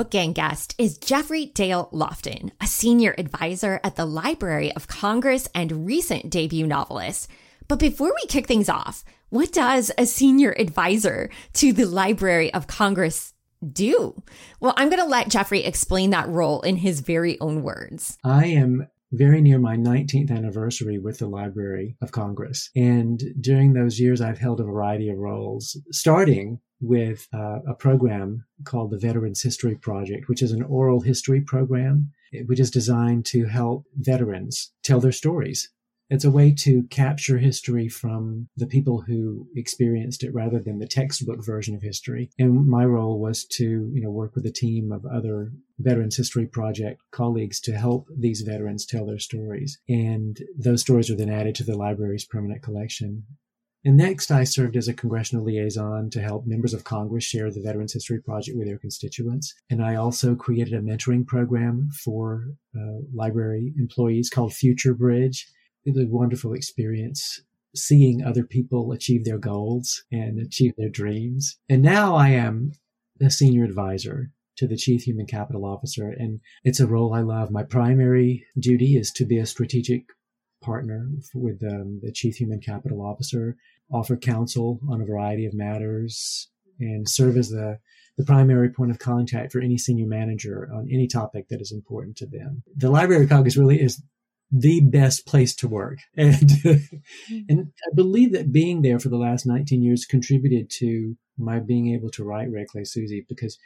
Book Gang guest is Jeffrey Dale Lofton, a senior advisor at the Library of Congress and recent debut novelist. But before we kick things off, what does a senior advisor to the Library of Congress do? Well, I'm going to let Jeffrey explain that role in his very own words. I am very near my 19th anniversary with the Library of Congress. And during those years, I've held a variety of roles, starting with uh, a program called the Veterans History Project, which is an oral history program, which is designed to help veterans tell their stories it's a way to capture history from the people who experienced it rather than the textbook version of history. And my role was to, you know, work with a team of other Veterans History Project colleagues to help these veterans tell their stories. And those stories are then added to the library's permanent collection. And next, I served as a congressional liaison to help members of Congress share the Veterans History Project with their constituents. And I also created a mentoring program for uh, library employees called Future Bridge it was a wonderful experience seeing other people achieve their goals and achieve their dreams. And now I am a senior advisor to the chief human capital officer, and it's a role I love. My primary duty is to be a strategic partner with um, the chief human capital officer, offer counsel on a variety of matters, and serve as the the primary point of contact for any senior manager on any topic that is important to them. The Library of Congress really is the best place to work. And, and I believe that being there for the last 19 years contributed to my being able to write Red Clay Suzie because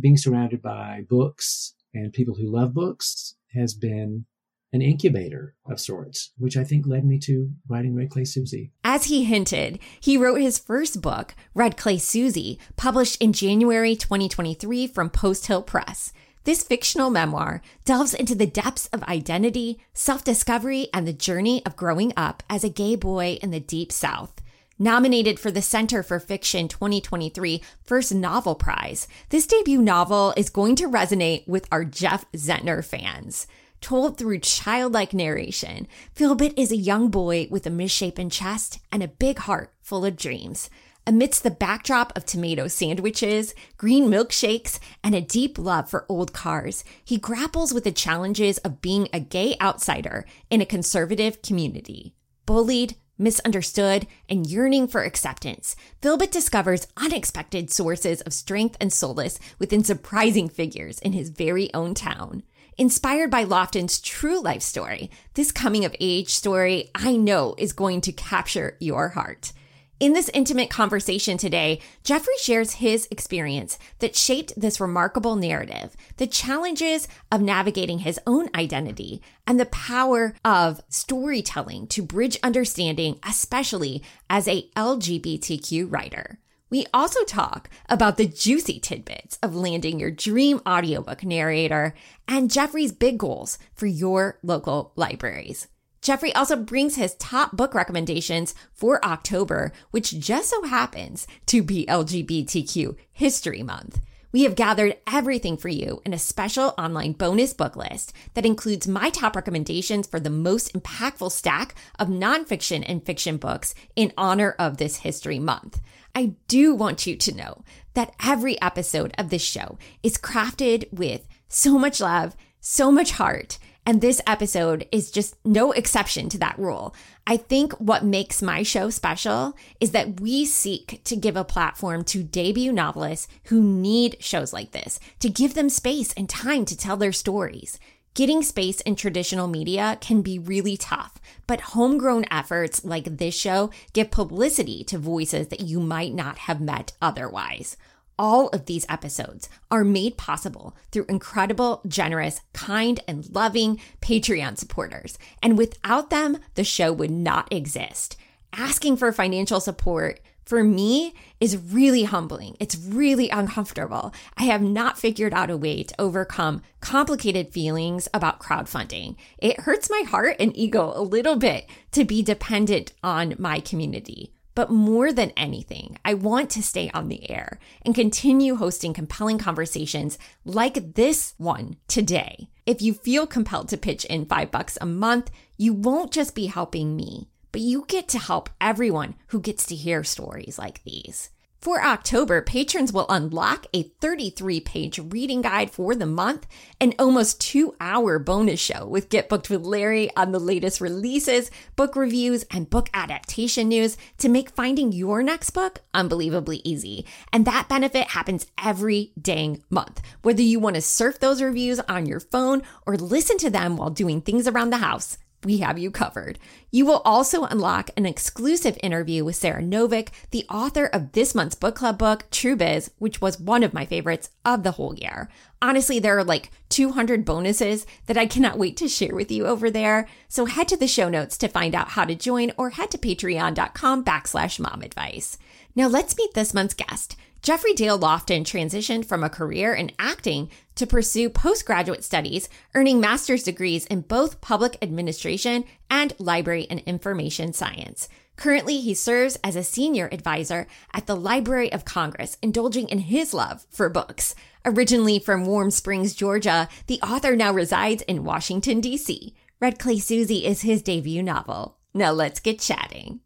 being surrounded by books and people who love books has been an incubator of sorts, which I think led me to writing Red Clay Suzie. As he hinted, he wrote his first book, Red Clay Suzie, published in January 2023 from Post Hill Press. This fictional memoir delves into the depths of identity, self discovery, and the journey of growing up as a gay boy in the Deep South. Nominated for the Center for Fiction 2023 First Novel Prize, this debut novel is going to resonate with our Jeff Zentner fans. Told through childlike narration, Philbit is a young boy with a misshapen chest and a big heart full of dreams. Amidst the backdrop of tomato sandwiches, green milkshakes, and a deep love for old cars, he grapples with the challenges of being a gay outsider in a conservative community. Bullied, misunderstood, and yearning for acceptance, Philbit discovers unexpected sources of strength and solace within surprising figures in his very own town. Inspired by Lofton's true life story, this coming of age story I know is going to capture your heart. In this intimate conversation today, Jeffrey shares his experience that shaped this remarkable narrative, the challenges of navigating his own identity, and the power of storytelling to bridge understanding, especially as a LGBTQ writer. We also talk about the juicy tidbits of landing your dream audiobook narrator and Jeffrey's big goals for your local libraries. Jeffrey also brings his top book recommendations for October, which just so happens to be LGBTQ History Month. We have gathered everything for you in a special online bonus book list that includes my top recommendations for the most impactful stack of nonfiction and fiction books in honor of this History Month. I do want you to know that every episode of this show is crafted with so much love, so much heart, and this episode is just no exception to that rule. I think what makes my show special is that we seek to give a platform to debut novelists who need shows like this, to give them space and time to tell their stories. Getting space in traditional media can be really tough, but homegrown efforts like this show give publicity to voices that you might not have met otherwise all of these episodes are made possible through incredible, generous, kind, and loving Patreon supporters. And without them, the show would not exist. Asking for financial support for me is really humbling. It's really uncomfortable. I have not figured out a way to overcome complicated feelings about crowdfunding. It hurts my heart and ego a little bit to be dependent on my community. But more than anything, I want to stay on the air and continue hosting compelling conversations like this one today. If you feel compelled to pitch in five bucks a month, you won't just be helping me, but you get to help everyone who gets to hear stories like these. For October, patrons will unlock a 33 page reading guide for the month, an almost two hour bonus show with Get Booked with Larry on the latest releases, book reviews, and book adaptation news to make finding your next book unbelievably easy. And that benefit happens every dang month. Whether you want to surf those reviews on your phone or listen to them while doing things around the house, we have you covered. You will also unlock an exclusive interview with Sara Nović, the author of this month's book club book, True Biz, which was one of my favorites of the whole year. Honestly, there are like 200 bonuses that I cannot wait to share with you over there. So head to the show notes to find out how to join or head to patreon.com backslash mom advice. Now let's meet this month's guest. Jeffrey Dale Lofton transitioned from a career in acting to pursue postgraduate studies, earning master's degrees in both public administration and library and information science. Currently, he serves as a senior advisor at the Library of Congress, indulging in his love for books. Originally from Warm Springs, Georgia, the author now resides in Washington, D.C. Red Clay Suzie is his debut novel. Now let's get chatting.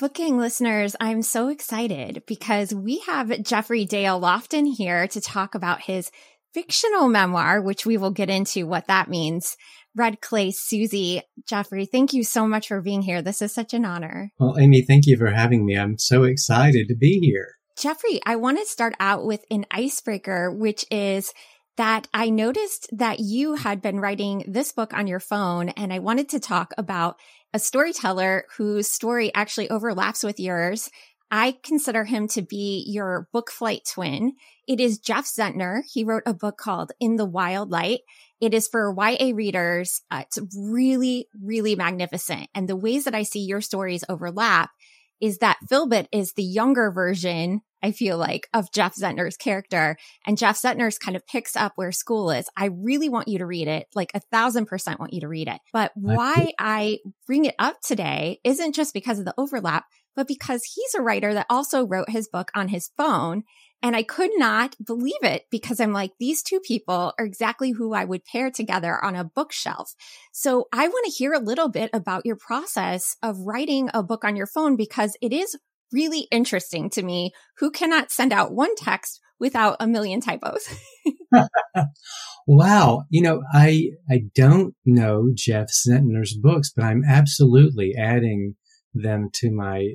Booking listeners, I'm so excited because we have Jeffrey Dale Lofton here to talk about his fictional memoir, which we will get into what that means. Red Clay Suzie. Jeffrey, thank you so much for being here. This is such an honor. Well, Amy, thank you for having me. I'm so excited to be here. Jeffrey, I want to start out with an icebreaker, which is that I noticed that you had been writing this book on your phone and I wanted to talk about a storyteller whose story actually overlaps with yours. I consider him to be your book flight twin. It is Jeff Zentner. He wrote a book called In the Wild Light. It is for YA readers. Uh, it's really, really magnificent. And the ways that I see your stories overlap is that Philbit is the younger version I feel like, of Jeff Zentner's character. And Jeff Zentner's kind of picks up where school is. I really want you to read it, like a thousand percent want you to read it. But why I bring it up today isn't just because of the overlap, but because he's a writer that also wrote his book on his phone. And I could not believe it because I'm like, these two people are exactly who I would pair together on a bookshelf. So I want to hear a little bit about your process of writing a book on your phone because it is really interesting to me who cannot send out one text without a million typos. wow. You know, I, I don't know Jeff Zentner's books, but I'm absolutely adding them to my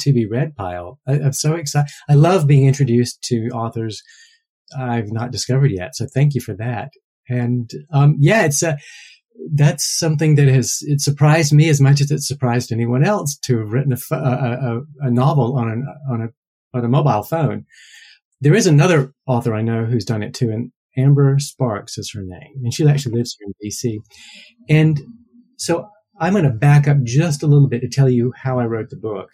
to be read pile. I, am so excited. I love being introduced to authors I've not discovered yet. So thank you for that. And, um, yeah, it's a, that's something that has it surprised me as much as it surprised anyone else to have written a, a, a novel on an on a on a mobile phone. There is another author I know who's done it too, and Amber Sparks is her name, and she actually lives here in DC. And so I'm going to back up just a little bit to tell you how I wrote the book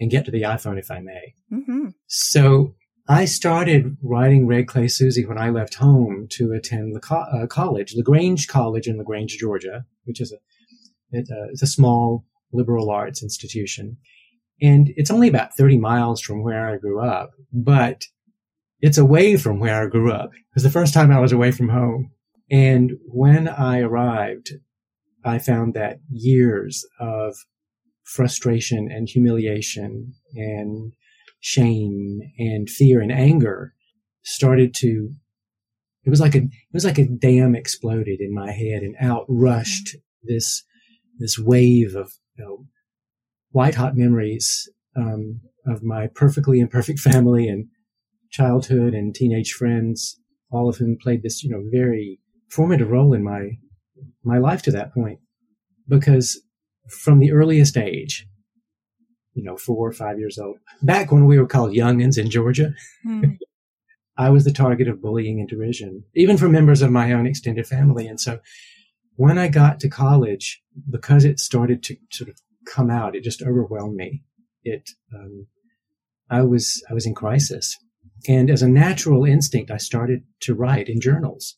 and get to the iPhone if I may. Mm-hmm. So I started writing Red Clay Susie when I left home to attend the co- uh, college, LaGrange College in LaGrange, Georgia, which is a, it, uh, it's a small liberal arts institution. And it's only about 30 miles from where I grew up, but it's away from where I grew up. It was the first time I was away from home. And when I arrived, I found that years of frustration and humiliation and shame and fear and anger started to it was like a it was like a dam exploded in my head and out rushed this this wave of you know, white hot memories um, of my perfectly imperfect family and childhood and teenage friends, all of whom played this you know very formative role in my my life to that point. Because from the earliest age, you know, four or five years old. Back when we were called youngins in Georgia, mm. I was the target of bullying and derision, even from members of my own extended family. And so when I got to college, because it started to sort of come out, it just overwhelmed me. It, um, I was, I was in crisis. And as a natural instinct, I started to write in journals.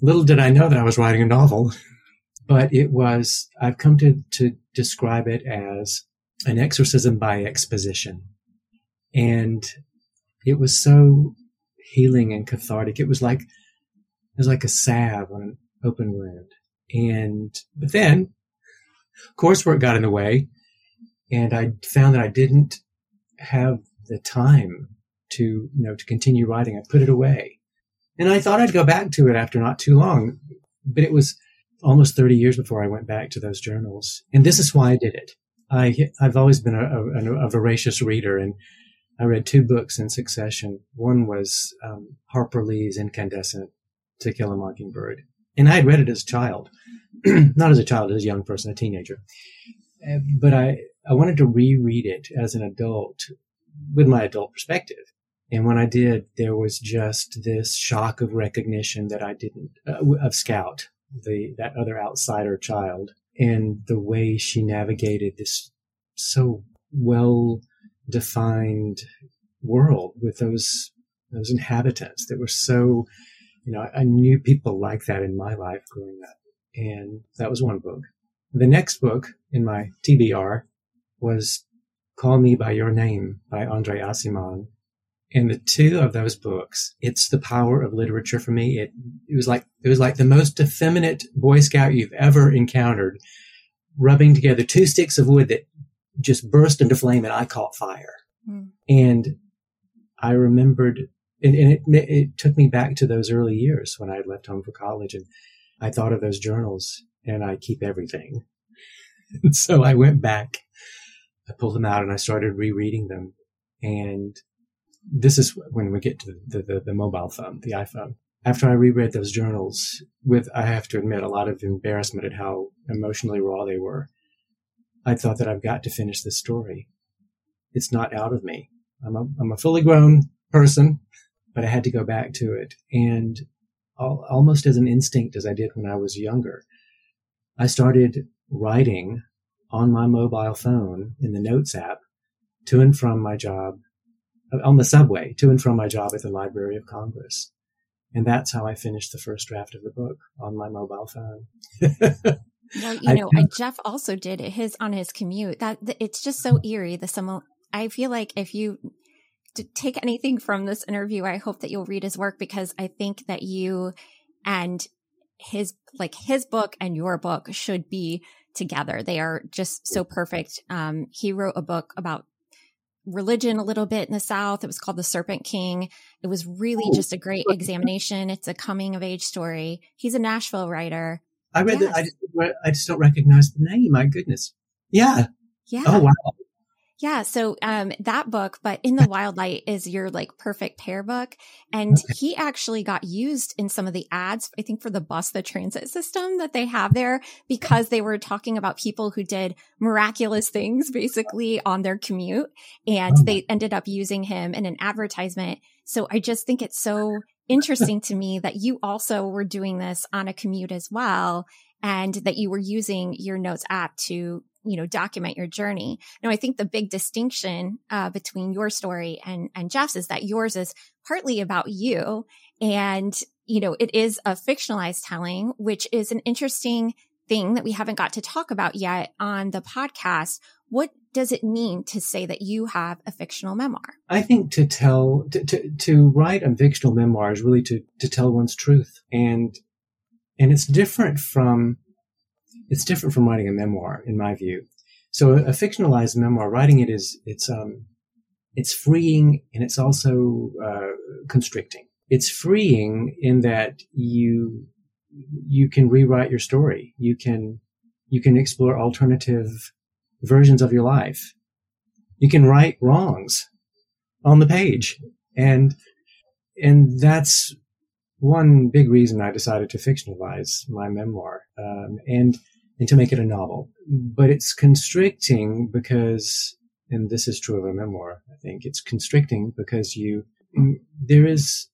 Little did I know that I was writing a novel, but it was, I've come to, to describe it as an exorcism by exposition. And it was so healing and cathartic. It was like, it was like a salve on an open wound. And, but then coursework got in the way and I found that I didn't have the time to, you know, to continue writing. I put it away and I thought I'd go back to it after not too long, but it was almost 30 years before I went back to those journals. And this is why I did it. I, I've always been a, a, a voracious reader and I read two books in succession. One was um, Harper Lee's Incandescent to Kill a Mockingbird. And I had read it as a child, not as a child, as a young person, a teenager. Uh, but I, I wanted to reread it as an adult with my adult perspective. And when I did, there was just this shock of recognition that I didn't, uh, of Scout, the, that other outsider child and the way she navigated this so well defined world with those those inhabitants that were so you know I knew people like that in my life growing up and that was one book. The next book in my TBR was Call Me by Your Name by Andre Aciman and the two of those books it's the power of literature for me it it was like it was like the most effeminate boy scout you've ever encountered rubbing together two sticks of wood that just burst into flame and I caught fire. Mm. And I remembered, and, and it, it took me back to those early years when I had left home for college and I thought of those journals and I keep everything. And so I went back, I pulled them out and I started rereading them. And this is when we get to the, the, the mobile phone, the iPhone. After I reread those journals with, I have to admit, a lot of embarrassment at how emotionally raw they were. I thought that I've got to finish this story. It's not out of me. I'm a, I'm a fully grown person, but I had to go back to it. And almost as an instinct as I did when I was younger, I started writing on my mobile phone in the notes app to and from my job on the subway to and from my job at the Library of Congress. And that's how I finished the first draft of the book on my mobile phone. Well, you know, I, Jeff also did it his on his commute. That it's just so eerie. The similar. I feel like if you take anything from this interview, I hope that you'll read his work because I think that you and his like his book and your book should be together. They are just so perfect. Um, he wrote a book about religion a little bit in the South. It was called The Serpent King. It was really oh, just a great examination. It's a coming of age story. He's a Nashville writer. I read yes. that. I just, I just don't recognize the name. My goodness. Yeah. Yeah. Oh, wow. Yeah. So, um, that book, but in the wild light is your like perfect pair book. And he actually got used in some of the ads, I think for the bus, the transit system that they have there because they were talking about people who did miraculous things basically on their commute. And oh. they ended up using him in an advertisement. So I just think it's so interesting to me that you also were doing this on a commute as well and that you were using your notes app to you know document your journey now i think the big distinction uh, between your story and and jeff's is that yours is partly about you and you know it is a fictionalized telling which is an interesting thing that we haven't got to talk about yet on the podcast what does it mean to say that you have a fictional memoir? I think to tell, to, to, to write a fictional memoir is really to, to tell one's truth. And, and it's different from, it's different from writing a memoir in my view. So a, a fictionalized memoir, writing it is, it's, um, it's freeing and it's also, uh, constricting. It's freeing in that you, you can rewrite your story. You can, you can explore alternative versions of your life. You can right wrongs on the page. And, and that's one big reason I decided to fictionalize my memoir, um, and, and to make it a novel. But it's constricting because, and this is true of a memoir, I think it's constricting because you, there is,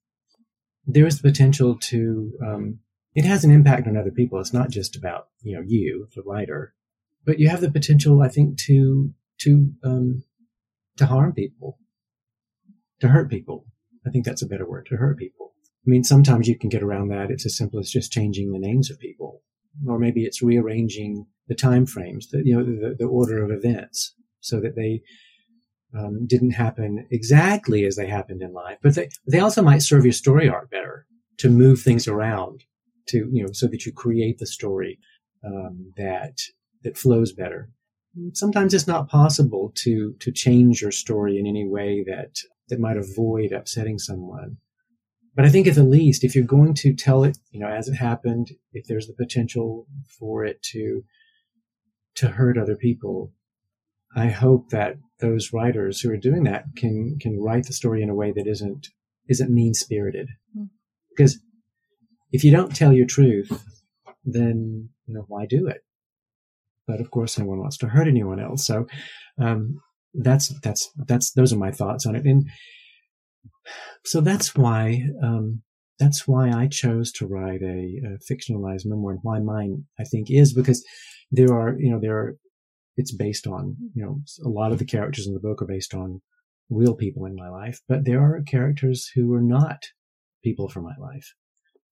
there is the potential to, um, it has an impact on other people. It's not just about, you know, you, the writer but you have the potential, I think, to to um, to harm people, to hurt people. I think that's a better word to hurt people. I mean, sometimes you can get around that. It's as simple as just changing the names of people, or maybe it's rearranging the time frames, the you know the, the order of events, so that they um, didn't happen exactly as they happened in life. But they they also might serve your story arc better to move things around to, you know, so that you create the story um, that that flows better. Sometimes it's not possible to to change your story in any way that that might avoid upsetting someone. But I think at the least, if you're going to tell it, you know, as it happened, if there's the potential for it to to hurt other people, I hope that those writers who are doing that can can write the story in a way that isn't isn't mean spirited. Mm. Because if you don't tell your truth, then you know why do it? But of course, no one wants to hurt anyone else. So um, that's that's that's those are my thoughts on it. And so that's why um, that's why I chose to write a, a, fictionalized memoir, and why mine I think is because there are you know there are it's based on you know a lot of the characters in the book are based on real people in my life, but there are characters who are not people from my life,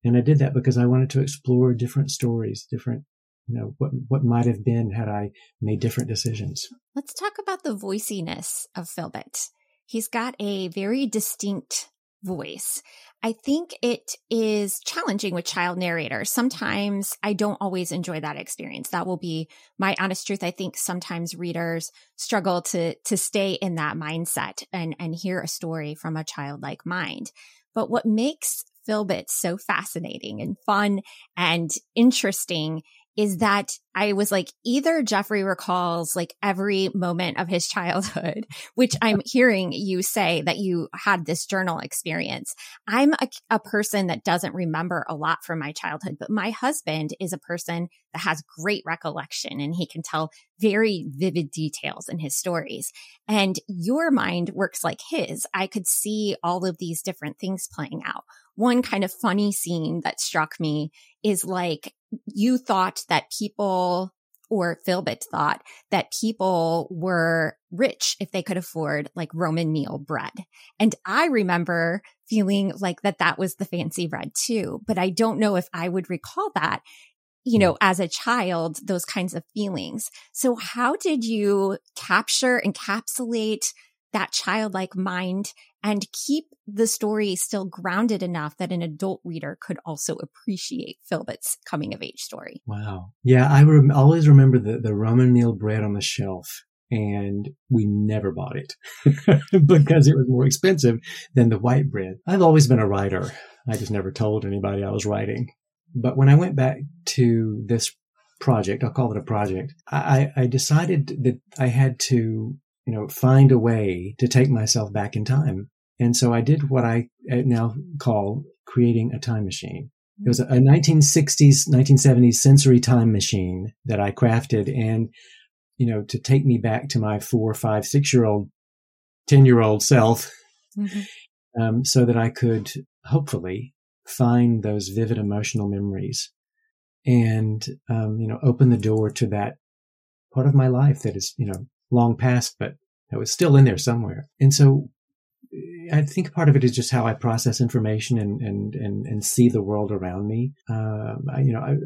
and I did that because I wanted to explore different stories, different you know what what might have been had I made different decisions. Let's talk about the voiciness of Philbert. He's got a very distinct voice. I think it is challenging with child narrators. Sometimes I don't always enjoy that experience. That will be my honest truth. I think sometimes readers struggle to to stay in that mindset and and hear a story from a childlike mind. But what makes Philbert so fascinating and fun and interesting is that I was like, either Jeffrey recalls like every moment of his childhood, which I'm hearing you say that you had this journal experience. I'm a, a, person that doesn't remember a lot from my childhood, but my husband is a person that has great recollection and he can tell very vivid details in his stories. And your mind works like his. I could see all of these different things playing out. One kind of funny scene that struck me is like you thought that people or Philbert thought that people were rich if they could afford like Roman meal bread. And I remember feeling like that that was the fancy bread too, but I don't know if I would recall that, you know, as a child, those kinds of feelings. So how did you capture, encapsulate that childlike mind and keep the story still grounded enough that an adult reader could also appreciate Philbert's coming of age story. Wow. Yeah, I re- always remember the, the Roman meal bread on the shelf and we never bought it because it was more expensive than the white bread. I've always been a writer. I just never told anybody I was writing. But when I went back to this project, I'll call it a project, I, I decided that I had to you know, find a way to take myself back in time. And so I did what I now call creating a time machine. It was a 1960s, 1970s sensory time machine that I crafted and, you know, to take me back to my four, five, six year old, 10 year old self, mm-hmm. um, so that I could hopefully find those vivid emotional memories and, um, you know, open the door to that part of my life that is, you know, long past, but that was still in there somewhere. And so I think part of it is just how I process information and and and, and see the world around me. Uh, I, you know, I,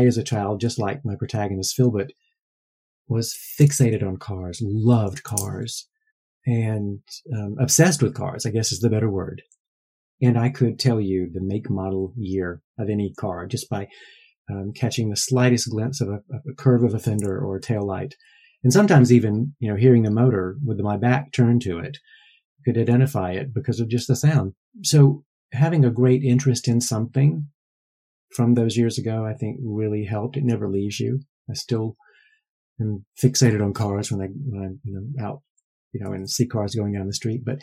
I, as a child, just like my protagonist Philbert, was fixated on cars, loved cars, and um, obsessed with cars. I guess is the better word. And I could tell you the make, model, year of any car just by um, catching the slightest glimpse of a, of a curve of a fender or a tail light and sometimes even you know hearing the motor with my back turned to it could identify it because of just the sound. So having a great interest in something from those years ago i think really helped. It never leaves you. I still am fixated on cars when i when i'm you know out you know and see cars going down the street. But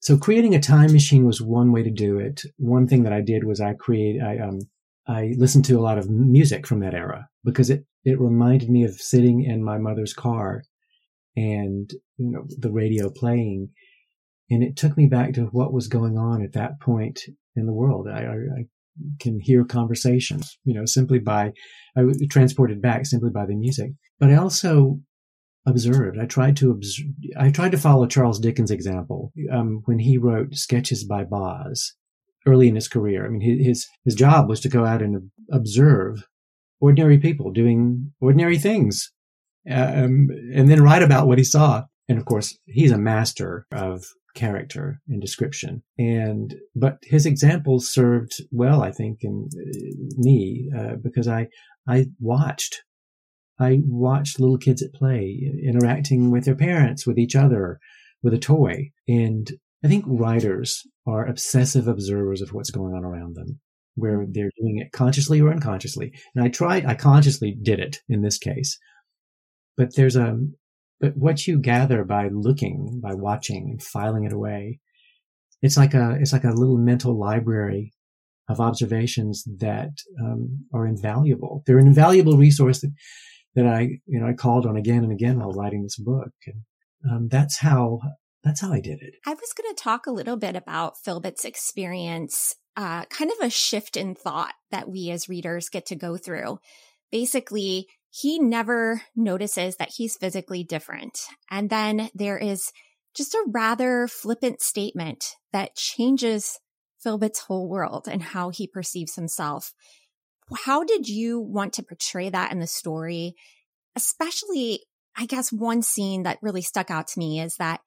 so creating a time machine was one way to do it. One thing that i did was i create i um I listened to a lot of music from that era because it, it reminded me of sitting in my mother's car and, you know, the radio playing. And it took me back to what was going on at that point in the world. I, I, I can hear conversations, you know, simply by, I was transported back simply by the music. But I also observed. I tried to observe, I tried to follow Charles Dickens' example um, when he wrote Sketches by Boz early in his career. I mean, his his job was to go out and observe ordinary people doing ordinary things, um, and then write about what he saw. And of course, he's a master of character and description. And, but his examples served well, I think, in uh, me, uh, because I, I watched, I watched little kids at play, interacting with their parents, with each other, with a toy. And I think writers are obsessive observers of what's going on around them, where they're doing it consciously or unconsciously. And I tried, I consciously did it in this case. But there's a, but what you gather by looking, by watching and filing it away, it's like a, it's like a little mental library of observations that um, are invaluable. They're an invaluable resource that, that I, you know, I called on again and again while writing this book. And um, that's how, that's how I did it. I was going to talk a little bit about Philbit's experience, uh, kind of a shift in thought that we as readers get to go through. Basically, he never notices that he's physically different. And then there is just a rather flippant statement that changes Philbit's whole world and how he perceives himself. How did you want to portray that in the story? Especially, I guess one scene that really stuck out to me is that,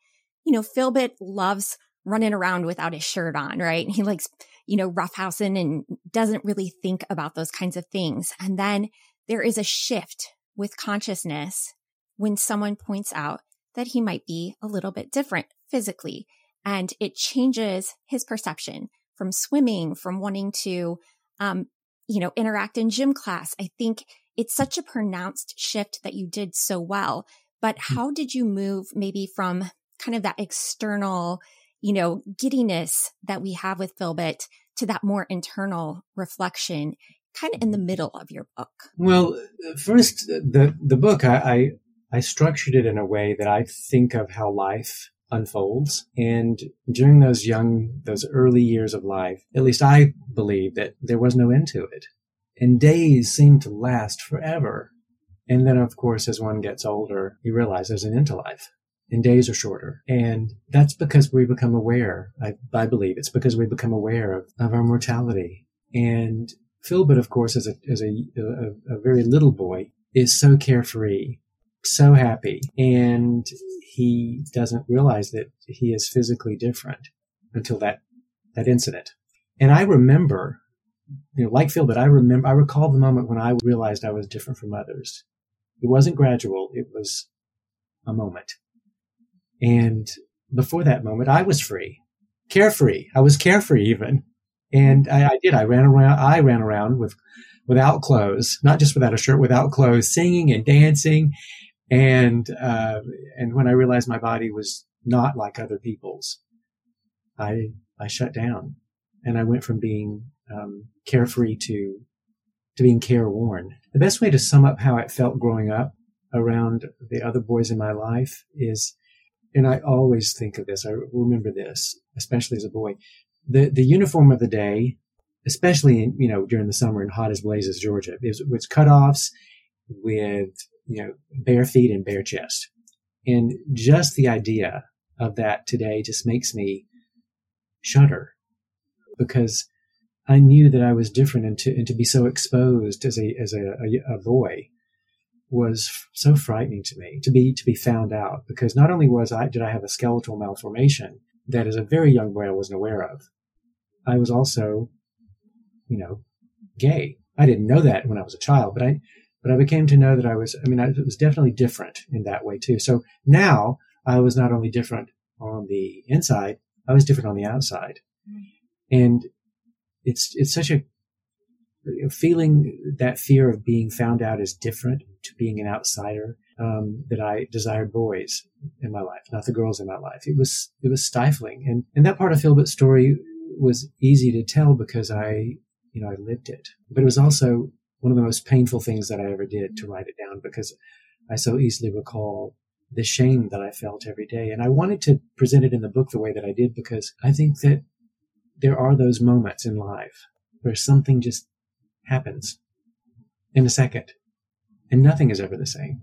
you know, Philbit loves running around without his shirt on, right? He likes, you know, roughhousing and doesn't really think about those kinds of things. And then there is a shift with consciousness when someone points out that he might be a little bit different physically. And it changes his perception from swimming, from wanting to, um, you know, interact in gym class. I think it's such a pronounced shift that you did so well. But hmm. how did you move maybe from kind of that external, you know, giddiness that we have with Philbit to that more internal reflection kind of in the middle of your book? Well, first, the the book I, I, I structured it in a way that I think of how life unfolds, and during those young, those early years of life, at least I believe that there was no end to it, and days seem to last forever. And then, of course, as one gets older, you realize there's an end to life and days are shorter. And that's because we become aware. I, I believe it's because we become aware of, of our mortality. And Philbit, of course, as a as a, a, a very little boy, is so carefree, so happy, and he doesn't realize that he is physically different until that that incident. And I remember, you know, like Philbit, I remember, I recall the moment when I realized I was different from others. It wasn't gradual; it was a moment. And before that moment, I was free, carefree. I was carefree even. And I, I, did. I ran around. I ran around with, without clothes, not just without a shirt, without clothes, singing and dancing. And uh, and when I realized my body was not like other people's, I I shut down, and I went from being um, carefree to to being careworn. The best way to sum up how it felt growing up around the other boys in my life is, and I always think of this. I remember this, especially as a boy the the uniform of the day, especially in, you know during the summer in hot as blazes Georgia, is was cutoffs with you know bare feet and bare chest, and just the idea of that today just makes me shudder because I knew that I was different and to, and to be so exposed as a as a, a, a boy was so frightening to me to be to be found out because not only was I did I have a skeletal malformation that as a very young boy I wasn't aware of, I was also, you know, gay. I didn't know that when I was a child, but I, but I became to know that I was, I mean, I, it was definitely different in that way too. So now I was not only different on the inside, I was different on the outside. And it's, it's such a, feeling that fear of being found out as different to being an outsider um, that I desired boys in my life, not the girls in my life. It was it was stifling, and and that part of Philbit's story was easy to tell because I, you know, I lived it. But it was also one of the most painful things that I ever did to write it down because I so easily recall the shame that I felt every day. And I wanted to present it in the book the way that I did because I think that there are those moments in life where something just happens in a second and nothing is ever the same.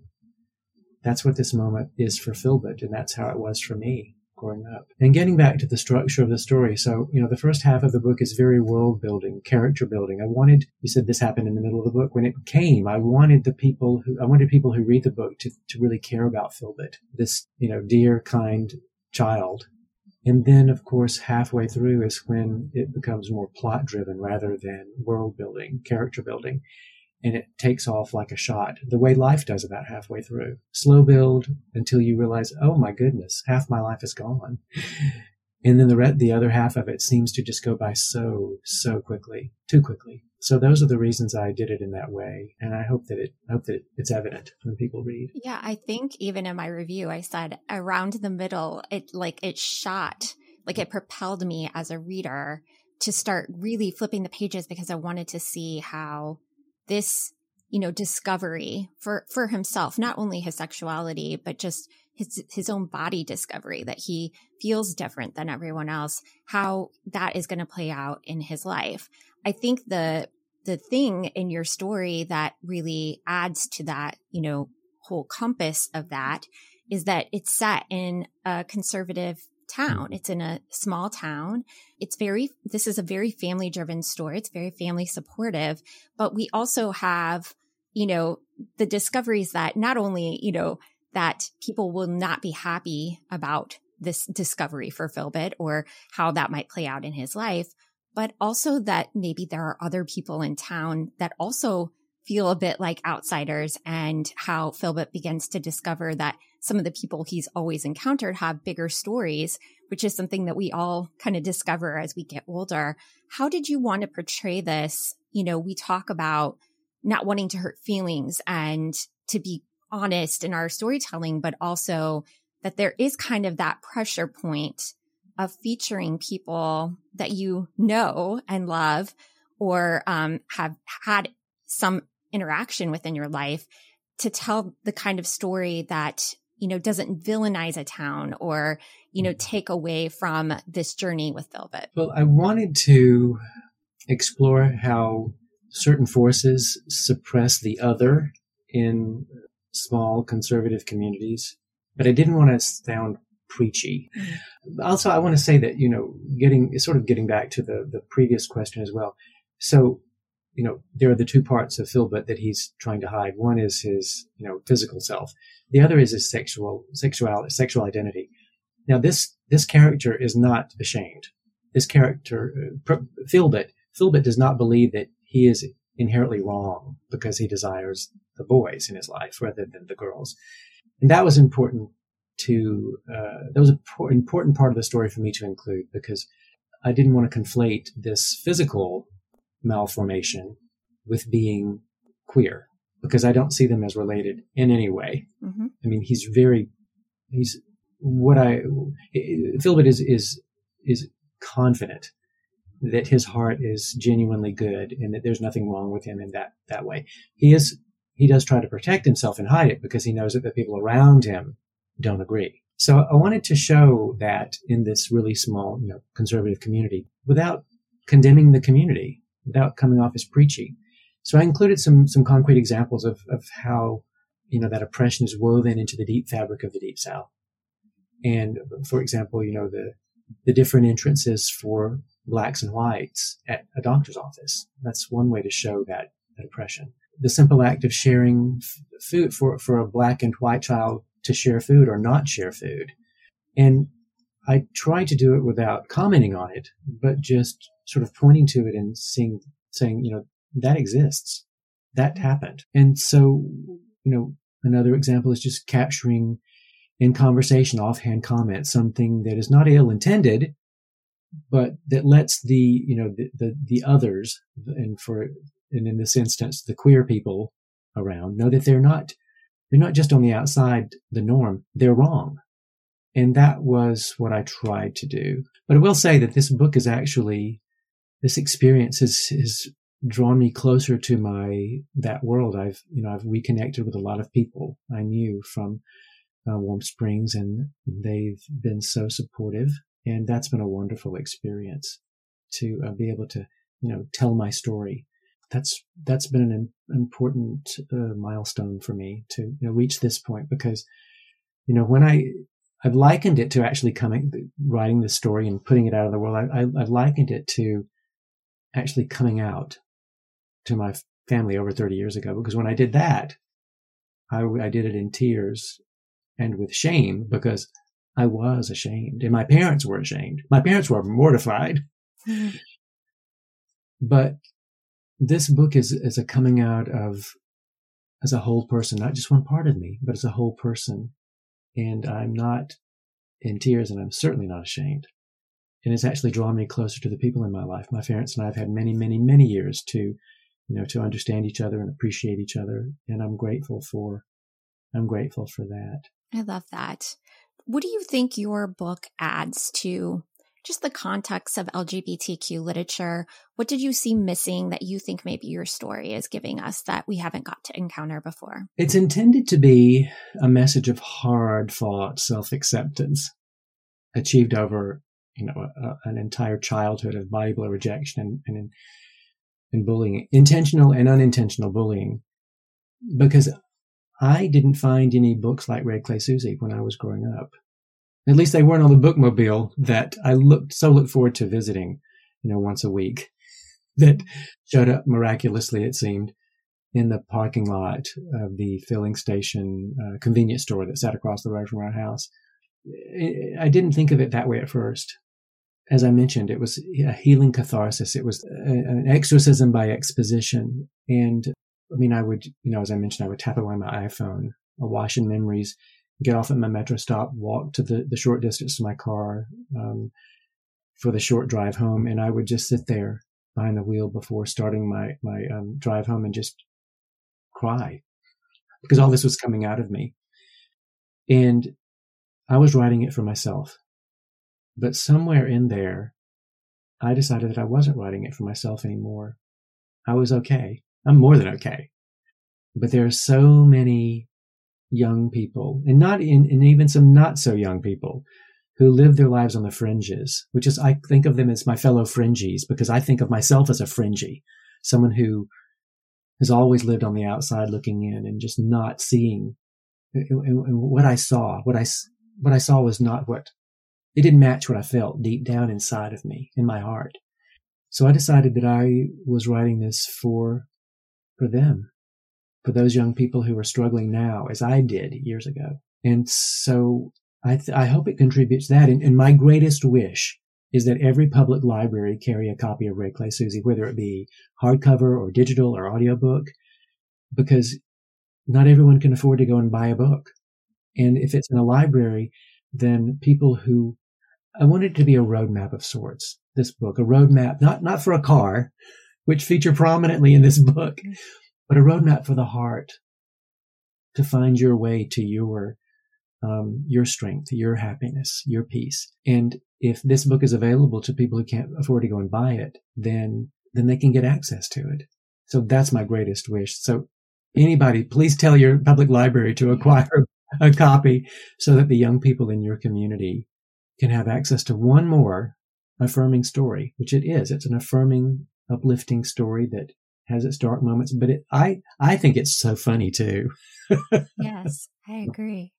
That's what this moment is for Philbit, and that's how it was for me growing up. And getting back to the structure of the story. So, you know, the first half of the book is very world building, character building. I wanted, you said this happened in the middle of the book. When it came, I wanted the people who, I wanted people who read the book to, to really care about Philbit, this, you know, dear, kind child And then, of course, halfway through is when it becomes more plot driven rather than world building, character building. And it takes off like a shot, the way life does about halfway through. Slow build until you realize, oh my goodness, half my life is gone. And then the re- the other half of it seems to just go by so, so quickly, too quickly. So those are the reasons I did it in that way. And I hope that it, I hope that it's evident when people read. Yeah. I think even in my review, I said around the middle, it like it shot, like it propelled me as a reader to start really flipping the pages because I wanted to see how this, you know, discovery for, for himself, not only his sexuality, but just his his own body discovery that he feels different than everyone else how that is going to play out in his life. I think the the thing in your story that really adds to that you know whole compass of that is that it's set in a conservative town. Mm-hmm. It's in a small town. It's very this is a very family driven store. it's very family supportive. But we also have you know the discoveries that not only you know that people will not be happy about this discovery for Philbit or how that might play out in his life, but also that maybe there are other people in town that also feel a bit like outsiders and how Philbit begins to discover that some of the people he's always encountered have bigger stories, which is something that we all kind of discover as we get older. How did you want to portray this? You know, we talk about not wanting to hurt feelings and to be honest in our storytelling, but also that there is kind of that pressure point of featuring people that you know and love or um, have had some interaction within your life to tell the kind of story that you know doesn't villainize a town or you know take away from this journey with Velvet? Well, I wanted to explore how certain forces suppress the other in small conservative communities, but I didn't want to sound preachy. Mm-hmm. Also, I want to say that, you know, getting, sort of getting back to the, the previous question as well. So, you know, there are the two parts of Philbit that he's trying to hide. One is his, you know, physical self. The other is his sexual, sexual, sexual identity. Now, this, this character is not ashamed. This character, uh, Philbit, Philbit does not believe that he is inherently wrong because he desires the boys in his life rather than the girls. And that was important to, uh, that was an important part of the story for me to include because I didn't want to conflate this physical malformation with being queer because I don't see them as related in any way. Mm-hmm. I mean, he's very, he's what I, Philbit is, is, is confident that his heart is genuinely good and that there's nothing wrong with him in that, that way. He is he does try to protect himself and hide it because he knows that the people around him don't agree. So I wanted to show that in this really small, you know, conservative community without condemning the community, without coming off as preachy. So I included some, some concrete examples of, of how, you know, that oppression is woven into the deep fabric of the deep south. And for example, you know, the, the different entrances for blacks and whites at a doctor's office. That's one way to show that, that oppression the simple act of sharing f- food for, for a black and white child to share food or not share food. And I try to do it without commenting on it, but just sort of pointing to it and seeing, saying, you know, that exists. That mm-hmm. happened. And so, you know, another example is just capturing in conversation offhand comments, something that is not ill intended, but that lets the, you know, the, the, the others, and for and in this instance, the queer people around know that they're not, they're not just on the outside the norm, they're wrong. And that was what I tried to do. But I will say that this book is actually, this experience has, has drawn me closer to my, that world. I've, you know, I've reconnected with a lot of people I knew from uh, Warm Springs and they've been so supportive. And that's been a wonderful experience to uh, be able to, you know, tell my story that's that's been an important uh, milestone for me to you know, reach this point because you know when I I've likened it to actually coming writing the story and putting it out of the world. I, I, have likened it to actually coming out to my family over 30 years ago because when I did that, I, I did it in tears and with shame because I was ashamed and my parents were ashamed. My parents were mortified. Mm-hmm. But this book is, is a coming out of as a whole person, not just one part of me, but as a whole person. And I'm not in tears and I'm certainly not ashamed. And it's actually drawn me closer to the people in my life. My parents and I have had many, many, many years to, you know, to understand each other and appreciate each other. And I'm grateful for, I'm grateful for that. I love that. What do you think your book adds to just the context of LGBTQ literature. What did you see missing that you think maybe your story is giving us that we haven't got to encounter before? It's intended to be a message of hard fought self acceptance achieved over, you know, a, an entire childhood of Bible rejection and, and, and bullying, intentional and unintentional bullying. Because I didn't find any books like Red Clay Suzie when I was growing up. At least they weren't on the bookmobile that I looked so looked forward to visiting, you know, once a week. That showed up miraculously, it seemed, in the parking lot of the filling station uh, convenience store that sat across the road from our house. I didn't think of it that way at first. As I mentioned, it was a healing catharsis. It was an exorcism by exposition. And I mean, I would, you know, as I mentioned, I would tap away my iPhone, a wash in memories get off at my metro stop, walk to the, the short distance to my car um, for the short drive home, and I would just sit there behind the wheel before starting my my um, drive home and just cry because all this was coming out of me, and I was writing it for myself, but somewhere in there, I decided that I wasn't writing it for myself anymore. I was okay. I'm more than okay. But there are so many young people and not in, and even some not so young people who live their lives on the fringes, which is, I think of them as my fellow fringies because I think of myself as a fringy, someone who has always lived on the outside looking in and just not seeing what I saw, what I, what I saw was not what, it didn't match what I felt deep down inside of me, in my heart. So I decided that I was writing this for, for them, for those young people who are struggling now, as I did years ago. And so I, th- I hope it contributes that. And, and, my greatest wish is that every public library carry a copy of Red Clay Suzie, whether it be hardcover or digital or audiobook, because not everyone can afford to go and buy a book. And if it's in a library, then people who I want it to be a roadmap of sorts. This book, a roadmap, not not for a car, which feature prominently in this book, mm-hmm. But a roadmap for the heart to find your way to your um, your strength, your happiness, your peace. And if this book is available to people who can't afford to go and buy it, then then they can get access to it. So that's my greatest wish. So anybody, please tell your public library to acquire a copy so that the young people in your community can have access to one more affirming story, which it is. It's an affirming, uplifting story that has its dark moments, but it, I, I think it's so funny too. yes, I agree.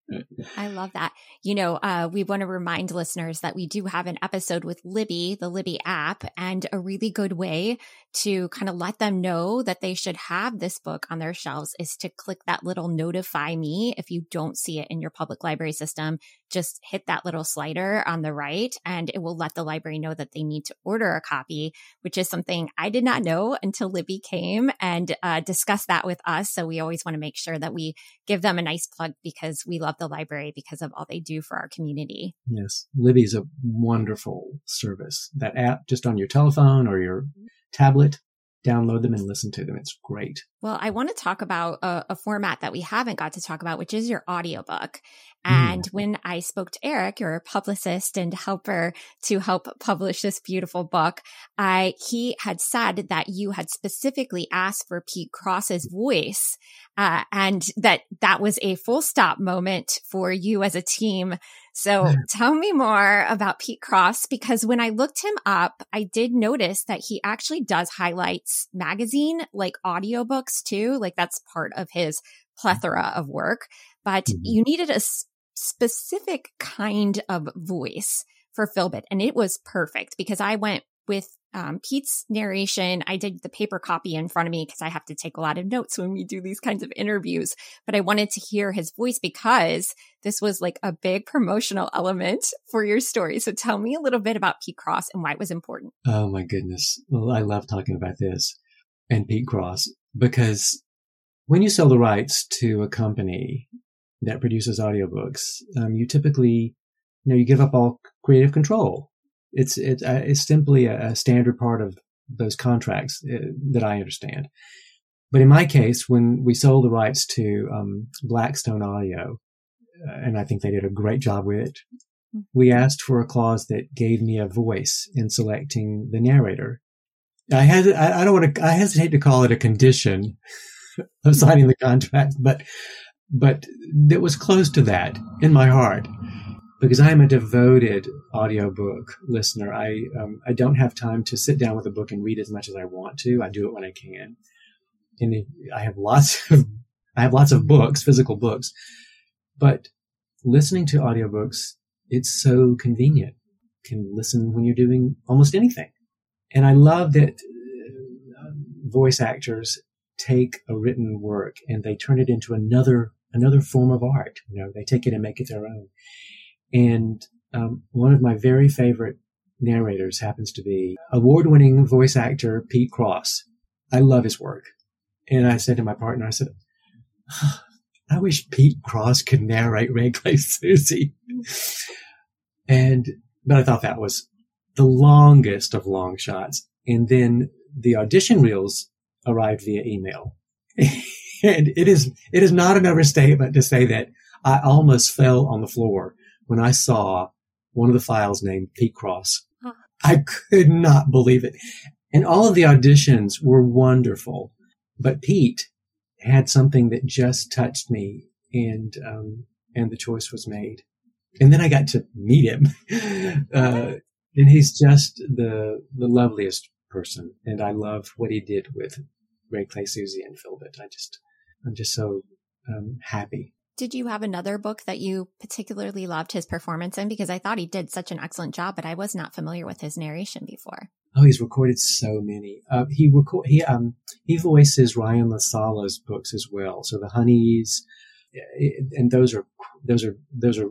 I love that. You know, uh, we want to remind listeners that we do have an episode with Libby, the Libby app, and a really good way to kind of let them know that they should have this book on their shelves is to click that little notify me. If you don't see it in your public library system, just hit that little slider on the right and it will let the library know that they need to order a copy, which is something I did not know until Libby came and uh, discussed that with us. So we always want to make sure that we give them a nice plug because we love the library because of all they do for our community. Yes. Libby's a wonderful service. That app just on your telephone or your tablet, download them and listen to them. It's great. Well, I want to talk about a, a, format that we haven't got to talk about, which is your audiobook. And mm. when I spoke to Eric, your publicist and helper to help publish this beautiful book, I, he had said that you had specifically asked for Pete Cross's voice, uh, and that that was a full stop moment for you as a team so tell me more about Pete Cross because when I looked him up, I did notice that he actually does highlights magazine, like audiobooks too. Like that's part of his plethora of work, but mm-hmm. you needed a specific kind of voice for Philbert. And it was perfect because I went with um, Pete's narration, I did the paper copy in front of me because I have to take a lot of notes when we do these kinds of interviews. But I wanted to hear his voice because this was like a big promotional element for your story. So tell me a little bit about Pete Cross and why it was important. Oh my goodness. Well, I love talking about this and Pete Cross because when you sell the rights to a company that produces audiobooks, um, you typically, you know, you give up all creative control it's it's uh, it's simply a, a, standard part of those contracts uh, that I understand. But in my case, when we sold the rights to um, Blackstone Audio, uh, and I think they did a great job with it, mm-hmm. we asked for a clause that gave me a voice in selecting the narrator. I had I, I don't want to I hesitate to call it a condition of signing the contract, but but it was close to that in my heart because I am a devoted audiobook listener. I um, I don't have time to sit down with a book and read as much as I want to. I do it when I can, and I have lots of I have lots of books, physical books, but listening to audiobooks it's so convenient. You can listen when you're doing almost anything, and I love that uh, voice actors take a written work and they turn it into another another form of art. You know, they take it and make it their own. And um, one of my very favorite narrators happens to be award winning voice actor Pete Cross. I love his work. And I said to my partner, I said, oh, I wish Pete Cross could narrate Red Clay Suzie. and, but I thought that was the longest of long shots. And then the audition reels arrived via email. and it is, it is not an overstatement to say that I almost fell on the floor when I saw one of the files named Pete Cross. Huh. I could not believe it. And all of the auditions were wonderful, but Pete had something that just touched me and, um, and the choice was made. And then I got to meet him. uh, and he's just the, the loveliest person. And I love what he did with Red Clay Suzie and Philbert. I just, I'm just so um, happy did you have another book that you particularly loved his performance in? Because I thought he did such an excellent job, but I was not familiar with his narration before. Oh, he's recorded so many. Uh, he record he um he voices Ryan La Sala's books as well. So the Honeys, eh, and those are those are those are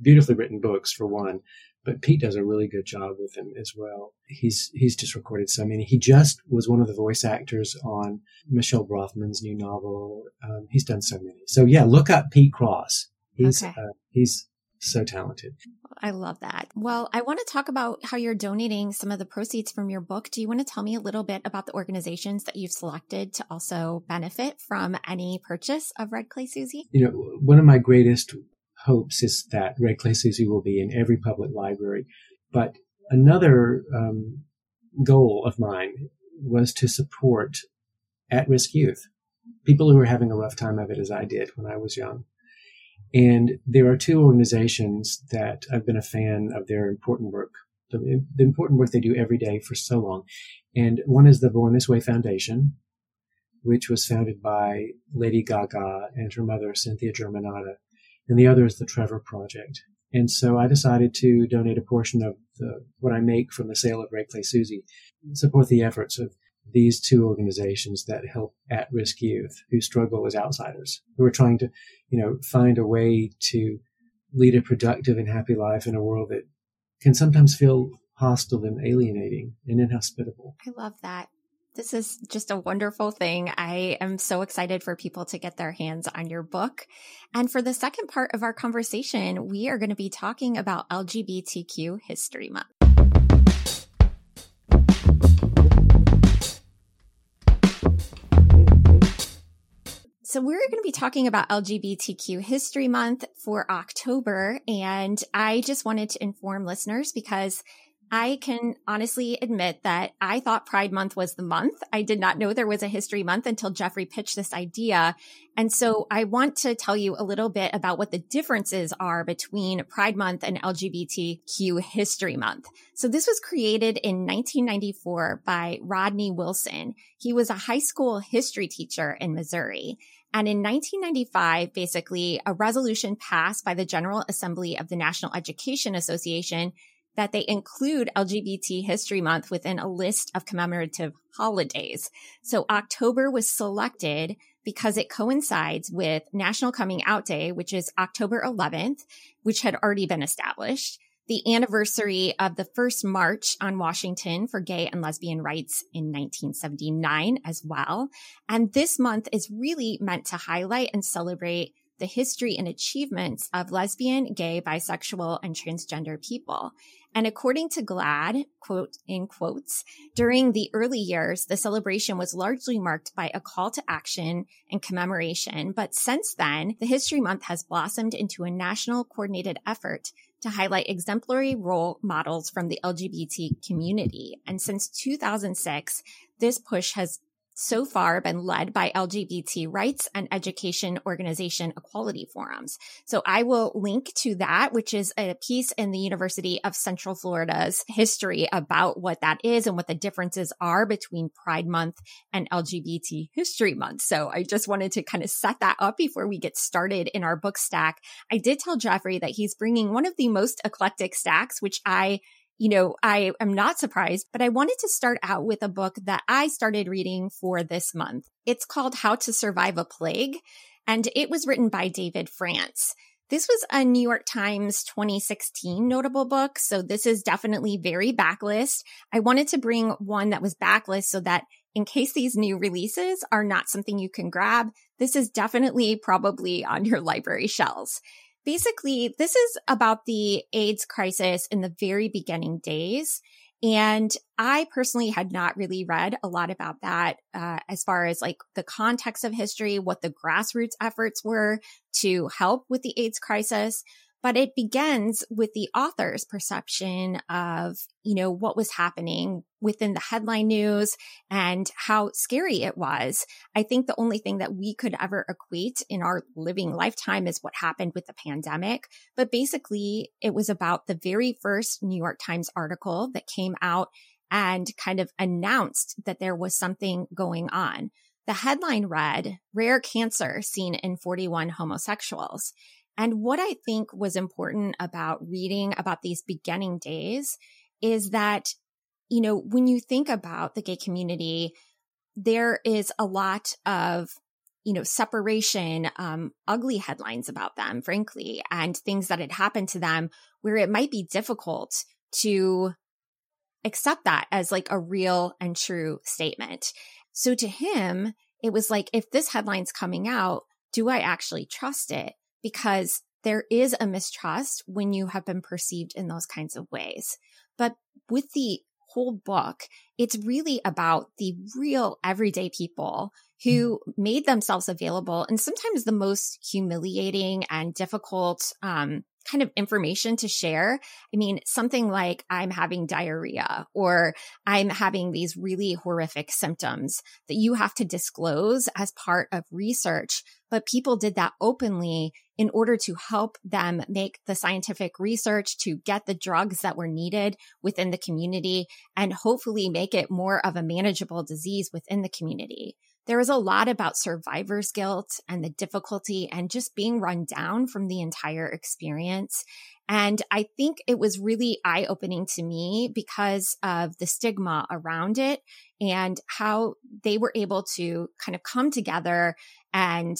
beautifully written books for one but Pete does a really good job with him as well. He's he's just recorded so many. He just was one of the voice actors on Michelle Brothman's new novel. Um, he's done so many. So yeah, look up Pete Cross. He's okay. uh, he's so talented. I love that. Well, I want to talk about how you're donating some of the proceeds from your book. Do you want to tell me a little bit about the organizations that you've selected to also benefit from any purchase of Red Clay Suzie? You know, one of my greatest hopes is that Red Clay Suzie will be in every public library. But another um, goal of mine was to support at-risk youth, people who are having a rough time of it as I did when I was young. And there are two organizations that I've been a fan of their important work, the, the important work they do every day for so long. And one is the Born This Way Foundation, which was founded by Lady Gaga and her mother, Cynthia Germanotta and the other is the Trevor Project. And so I decided to donate a portion of the, what I make from the sale of Red Clay Suzie, support the efforts of these two organizations that help at-risk youth who struggle as outsiders, who are trying to, you know, find a way to lead a productive and happy life in a world that can sometimes feel hostile and alienating and inhospitable. I love that. This is just a wonderful thing. I am so excited for people to get their hands on your book. And for the second part of our conversation, we are going to be talking about LGBTQ History Month. So we're going to be talking about LGBTQ History Month for October. And I just wanted to inform listeners because I can honestly admit that I thought Pride Month was the month. I did not know there was a history month until Jeffrey pitched this idea. And so I want to tell you a little bit about what the differences are between Pride Month and LGBTQ History Month. So this was created in 1994 by Rodney Wilson. He was a high school history teacher in Missouri. And in 1995, basically, a resolution passed by the General Assembly of the National Education Association that they include LGBT History Month within a list of commemorative holidays. So October was selected because it coincides with National Coming Out Day, which is October 11th, which had already been established, the anniversary of the first march on Washington for gay and lesbian rights in 1979 as well. And this month is really meant to highlight and celebrate the history and achievements of lesbian, gay, bisexual, and transgender people. And according to GLAAD, quote, in quotes, during the early years, the celebration was largely marked by a call to action and commemoration. But since then, the History Month has blossomed into a national coordinated effort to highlight exemplary role models from the LGBT community. And since 2006, this push has so far been led by LGBT rights and education organization equality forums. So I will link to that, which is a piece in the University of Central Florida's history about what that is and what the differences are between Pride Month and LGBT History Month. So I just wanted to kind of set that up before we get started in our book stack. I did tell Jeffrey that he's bringing one of the most eclectic stacks, which I you know, I am not surprised, but I wanted to start out with a book that I started reading for this month. It's called How to Survive a Plague, and it was written by David France. This was a New York Times 2016 notable book, so this is definitely very backlist. I wanted to bring one that was backlist so that in case these new releases are not something you can grab, this is definitely probably on your library shelves basically, this is about the AIDS crisis in the very beginning days. And I personally had not really read a lot about that uh, as far as like the context of history, what the grassroots efforts were to help with the AIDS crisis but it begins with the author's perception of, you know, what was happening within the headline news and how scary it was. I think the only thing that we could ever equate in our living lifetime is what happened with the pandemic. But basically, it was about the very first New York Times article that came out and kind of announced that there was something going on. The headline read, Rare Cancer Seen in 41 Homosexuals. And what I think was important about reading about these beginning days is that, you know, when you think about the gay community, there is a lot of, you know, separation, um, ugly headlines about them, frankly, and things that had happened to them where it might be difficult to accept that as like a real and true statement. So to him, it was like, if this headline's coming out, do I actually trust it? Because there is a mistrust when you have been perceived in those kinds of ways. But with the whole book, it's really about the real everyday people who made themselves available and sometimes the most humiliating and difficult um, kind of information to share. I mean, something like I'm having diarrhea or I'm having these really horrific symptoms that you have to disclose as part of research. But people did that openly in order to help them make the scientific research to get the drugs that were needed within the community and hopefully make it more of a manageable disease within the community there was a lot about survivor's guilt and the difficulty and just being run down from the entire experience. And I think it was really eye opening to me because of the stigma around it and how they were able to kind of come together and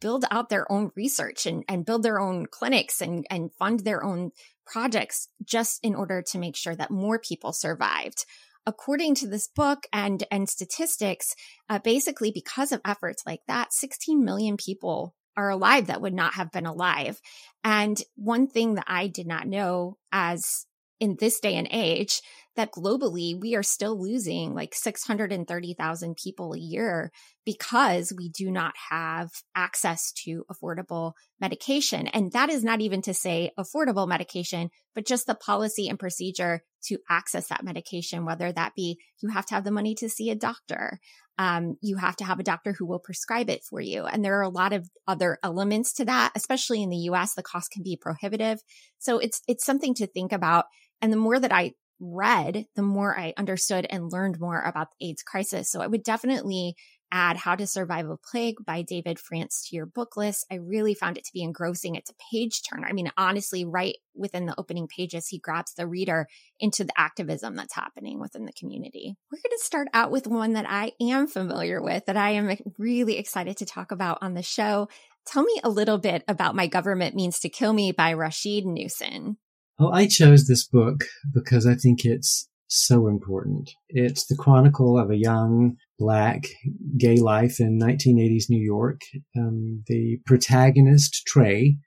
build out their own research and, and build their own clinics and, and fund their own projects just in order to make sure that more people survived according to this book and and statistics, uh, basically because of efforts like that, 16 million people are alive that would not have been alive. And one thing that I did not know as in this day and age that globally we are still losing like 630,000 people a year because we do not have access to affordable medication. And that is not even to say affordable medication, but just the policy and procedure to access that medication, whether that be you have to have the money to see a doctor. Um, you have to have a doctor who will prescribe it for you. And there are a lot of other elements to that, especially in the US, the cost can be prohibitive. So it's, it's something to think about. And the more that I read, the more I understood and learned more about the AIDS crisis. So I would definitely add How to Survive a Plague by David France to your book list. I really found it to be engrossing. It's a page turner. I mean, honestly, right within the opening pages, he grabs the reader into the activism that's happening within the community. We're going to start out with one that I am familiar with, that I am really excited to talk about on the show. Tell me a little bit about My Government Means to Kill Me by Rasheed Newson. Well, I chose this book because I think it's so important. It's the chronicle of a young black gay life in 1980s New York. Um, the protagonist, Trey,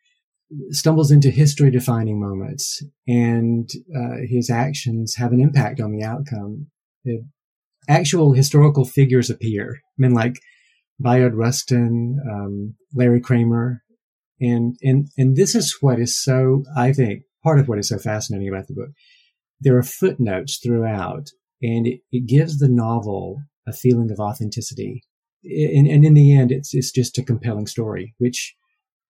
stumbles into history defining moments and uh, his actions have an impact on the outcome. The actual historical figures appear. Men like Bayard Rustin, um, Larry Kramer. And, and, and this is what is so, I think, part of what is so fascinating about the book. There are footnotes throughout and it, it gives the novel a feeling of authenticity. And, and in the end, it's, it's just a compelling story, which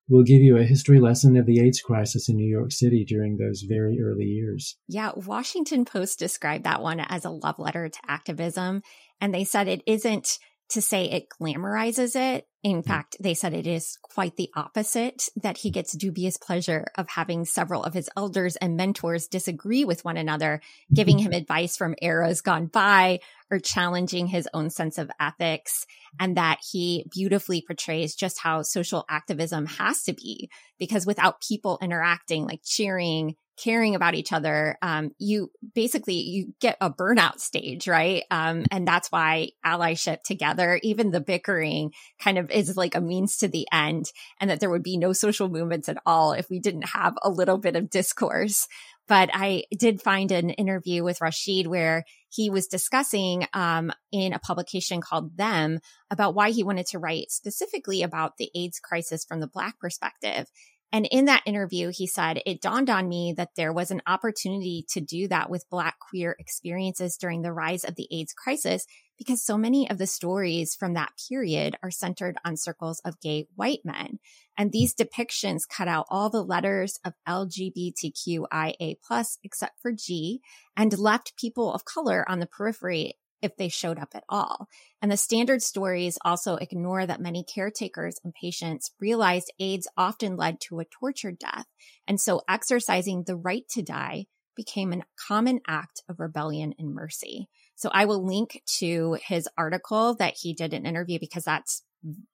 will give you a history lesson of the AIDS crisis in New York City during those very early years. Yeah, Washington Post described that one as a love letter to activism. And they said it isn't to say it glamorizes it. In mm. fact, they said it is quite the opposite, that he gets dubious pleasure of having several of his elders and mentors disagree with one another, giving him advice from eras gone by or challenging his own sense of ethics. And that he beautifully portrays just how social activism has to be, because without people interacting, like cheering, caring about each other, um, you basically you get a burnout stage, right? Um, and that's why allyship together, even the bickering, kind of is like a means to the end, and that there would be no social movements at all if we didn't have a little bit of discourse. But I did find an interview with Rasheed where he was discussing um, in a publication called Them about why he wanted to write specifically about the AIDS crisis from the Black perspective. And in that interview, he said, it dawned on me that there was an opportunity to do that with Black queer experiences during the rise of the AIDS crisis, because so many of the stories from that period are centered on circles of gay white men. And these depictions cut out all the letters of LGBTQIA except for G and left people of color on the periphery if they showed up at all. And the standard stories also ignore that many caretakers and patients realized AIDS often led to a tortured death. And so exercising the right to die became a common act of rebellion and mercy. So I will link to his article that he did an interview because that's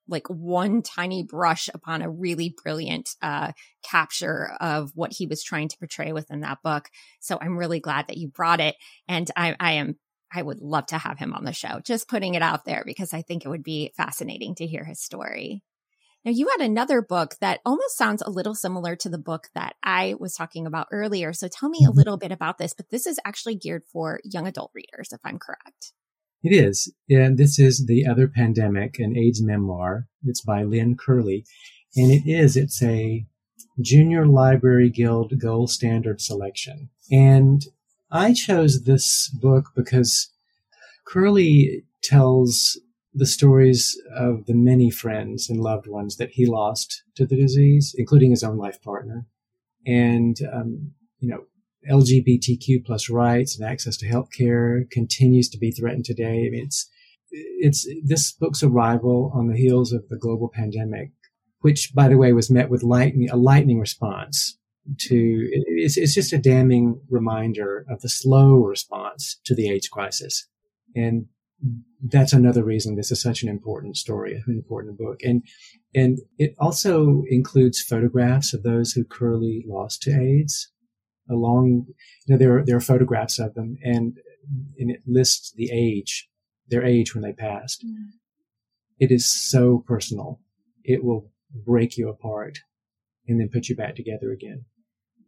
like one tiny brush upon a really brilliant uh, capture of what he was trying to portray within that book. So I'm really glad that you brought it. And I, I am I would love to have him on the show. Just putting it out there because I think it would be fascinating to hear his story. Now, you had another book that almost sounds a little similar to the book that I was talking about earlier. So tell me a mm-hmm. little bit about this, but this is actually geared for young adult readers, if I'm correct. It is. And this is The Other Pandemic, an AIDS memoir. It's by Lynn Curlee. And it is, it's a Junior Library Guild gold standard selection. And I chose this book because Curlee tells the stories of the many friends and loved ones that he lost to the disease, including his own life partner. And, um, you know, LGBTQ plus rights and access to healthcare continues to be threatened today. I mean, it's, it's this book's arrival on the heels of the global pandemic, which, by the way, was met with lightning, a lightning response to it's, it's just a damning reminder of the slow response to the AIDS crisis. And that's another reason this is such an important story, an important book. And, and it also includes photographs of those who Curlee lost to AIDS along, you know, there are, there are photographs of them and, and it lists the age, their age when they passed. Mm. It is so personal. It will break you apart and then put you back together again.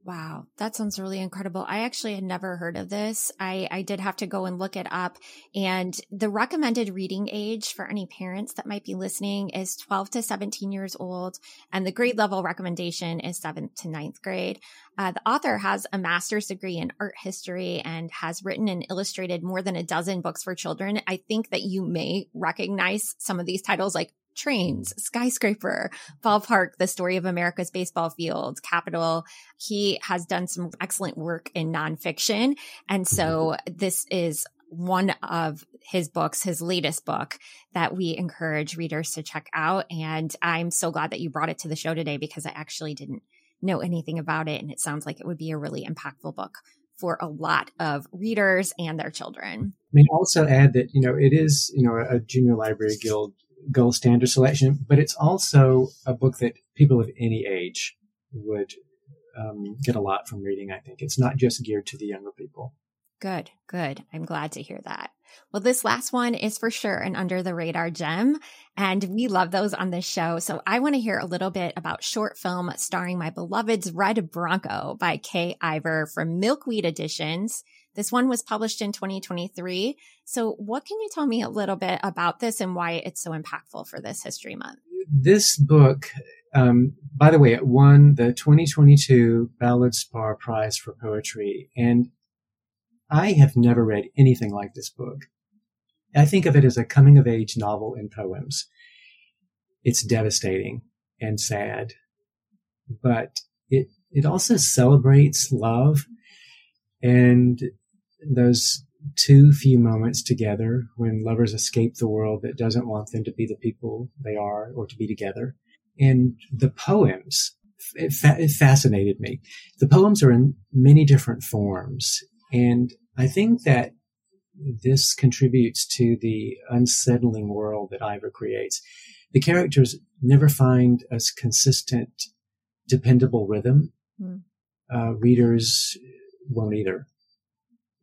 Wow, that sounds really incredible. I actually had never heard of this. I, I did have to go and look it up. And the recommended reading age for any parents that might be listening is 12 to 17 years old. And the grade level recommendation is seventh to ninth grade. Uh, the author has a master's degree in art history and has written and illustrated more than a dozen books for children. I think that you may recognize some of these titles like trains, skyscraper, ballpark, the story of America's baseball field, capital. He has done some excellent work in nonfiction. And so mm-hmm. this is one of his books, his latest book that we encourage readers to check out. And I'm so glad that you brought it to the show today because I actually didn't know anything about it. And it sounds like it would be a really impactful book for a lot of readers and their children. I mean, also add that, you know, it is, you know, a Junior Library Guild gold standard selection, but it's also a book that people of any age would um, get a lot from reading. I think it's not just geared to the younger people. Good, good. I'm glad to hear that. Well, this last one is for sure an under the radar gem, and we love those on this show. So I want to hear a little bit about short film starring my beloved's Red Bronco by K. Iver from Milkweed Editions. This one was published in 2023. So what can you tell me a little bit about this and why it's so impactful for this History Month? This book um, by the way, it won the 2022 Ballard Spahr Prize for Poetry, and I have never read anything like this book. I think of it as a coming of age novel in poems. It's devastating and sad, but it, it also celebrates love and those too few moments together when lovers escape the world that doesn't want them to be the people they are or to be together and the poems, it, fa- it fascinated me. The poems are in many different forms. And I think that this contributes to the unsettling world that Iver creates. The characters never find a consistent, dependable rhythm. Mm. Uh, readers won't either.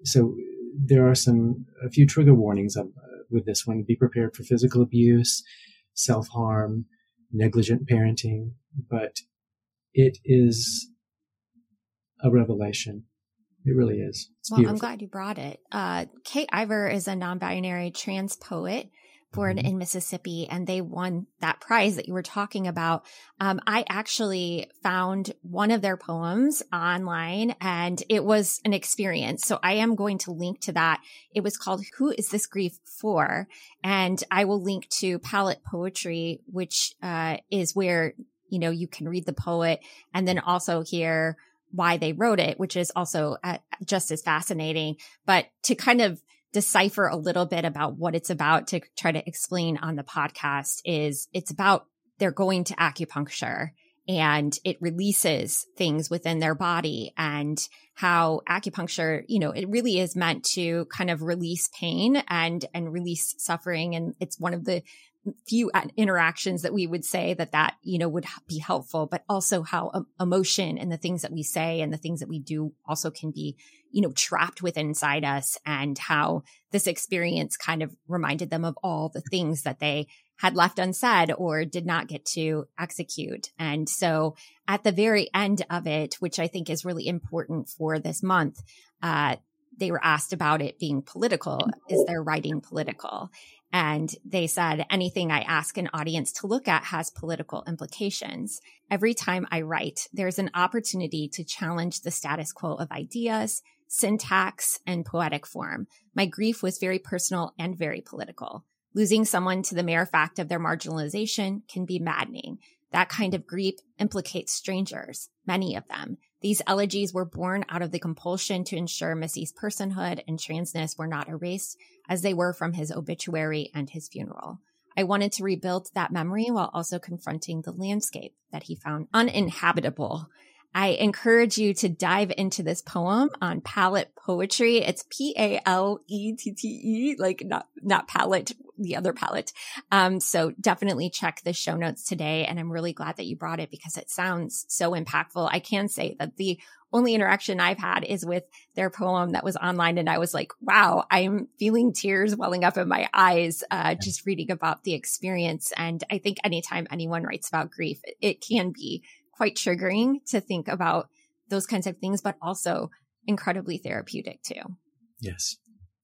So there are some, a few trigger warnings of, uh, with this one. Be prepared for physical abuse, self harm, negligent parenting, but it is a revelation. It really is. It's well, beautiful. I'm glad you brought it. Uh, K. Iver is a non-binary trans poet born mm-hmm. in Mississippi and they won that prize that you were talking about. Um, I actually found one of their poems online and it was an experience. So I am going to link to that. It was called Who is This Grief For? And I will link to Palette Poetry, which, uh, is where, you know, you can read the poet and then also hear why they wrote it, which is also uh, just as fascinating. But to kind of decipher a little bit about what it's about to try to explain on the podcast is it's about they're going to acupuncture and it releases things within their body and how acupuncture you know it really is meant to kind of release pain and and release suffering. And it's one of the few interactions that we would say that that you know would be helpful but also how um, emotion and the things that we say and the things that we do also can be you know trapped within inside us and how this experience kind of reminded them of all the things that they had left unsaid or did not get to execute. And so at the very end of it which i think is really important for this month uh, they were asked about it being political is their writing political and they said, anything I ask an audience to look at has political implications. Every time I write, there's an opportunity to challenge the status quo of ideas, syntax, and poetic form. My grief was very personal and very political. Losing someone to the mere fact of their marginalization can be maddening. That kind of grief implicates strangers, many of them. These elegies were born out of the compulsion to ensure Missy's personhood and transness were not erased as they were from his obituary and his funeral. I wanted to rebuild that memory while also confronting the landscape that he found uninhabitable I encourage you to dive into this poem on Palette Poetry. It's P A L E T T E, like not, not palette, the other palette. Um, so definitely check the show notes today. And I'm really glad that you brought it because it sounds so impactful. I can say that the only interaction I've had is with their poem that was online. And I was like, wow, I'm feeling tears welling up in my eyes, uh, just reading about the experience. And I think anytime anyone writes about grief, it, it can be quite triggering to think about those kinds of things, but also incredibly therapeutic too. Yes.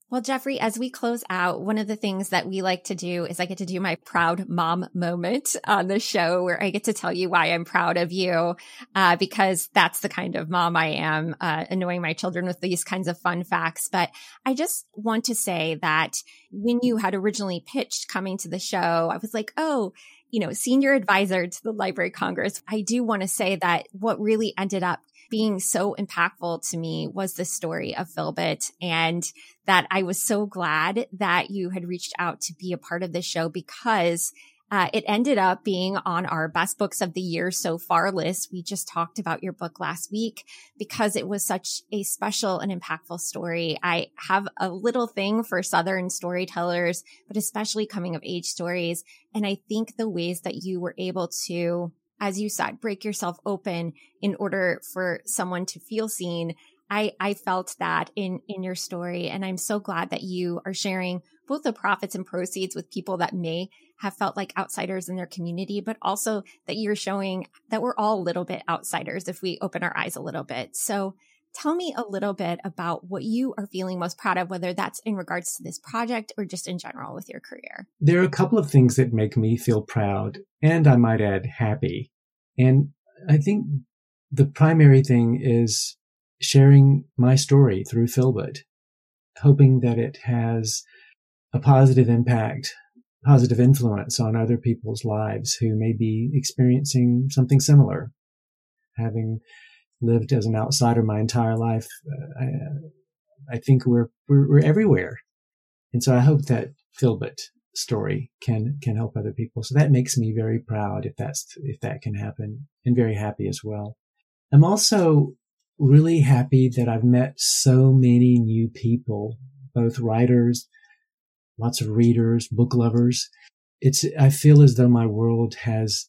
Well, Jeffrey, as we close out, one of the things that we like to do is I get to do my proud mom moment on the show where I get to tell you why I'm proud of you, uh, because that's the kind of mom I am, uh, annoying my children with these kinds of fun facts. But I just want to say that when you had originally pitched coming to the show, I was like, oh, you know, senior advisor to the Library Congress, I do want to say that what really ended up being so impactful to me was the story of Philbert and that I was so glad that you had reached out to be a part of the show because uh, it ended up being on our best books of the year so far list. We just talked about your book last week because it was such a special and impactful story. I have a little thing for Southern storytellers, but especially coming of age stories. And I think the ways that you were able to, as you said, break yourself open in order for someone to feel seen. I, I felt that in, in your story. And I'm so glad that you are sharing both the profits and proceeds with people that may have felt like outsiders in their community, but also that you're showing that we're all a little bit outsiders if we open our eyes a little bit. So tell me a little bit about what you are feeling most proud of, whether that's in regards to this project or just in general with your career. There are a couple of things that make me feel proud and I might add happy. And I think the primary thing is sharing my story through Philbert, hoping that it has a positive impact positive influence on other people's lives who may be experiencing something similar. Having lived as an outsider my entire life, uh, I, I, think we're, we're, we're everywhere, and so I hope that Philbert story can can help other people. So that makes me very proud if that's if that can happen, and very happy as well. I'm also really happy that I've met so many new people, both writers lots of readers, book lovers. It's, I feel as though my world has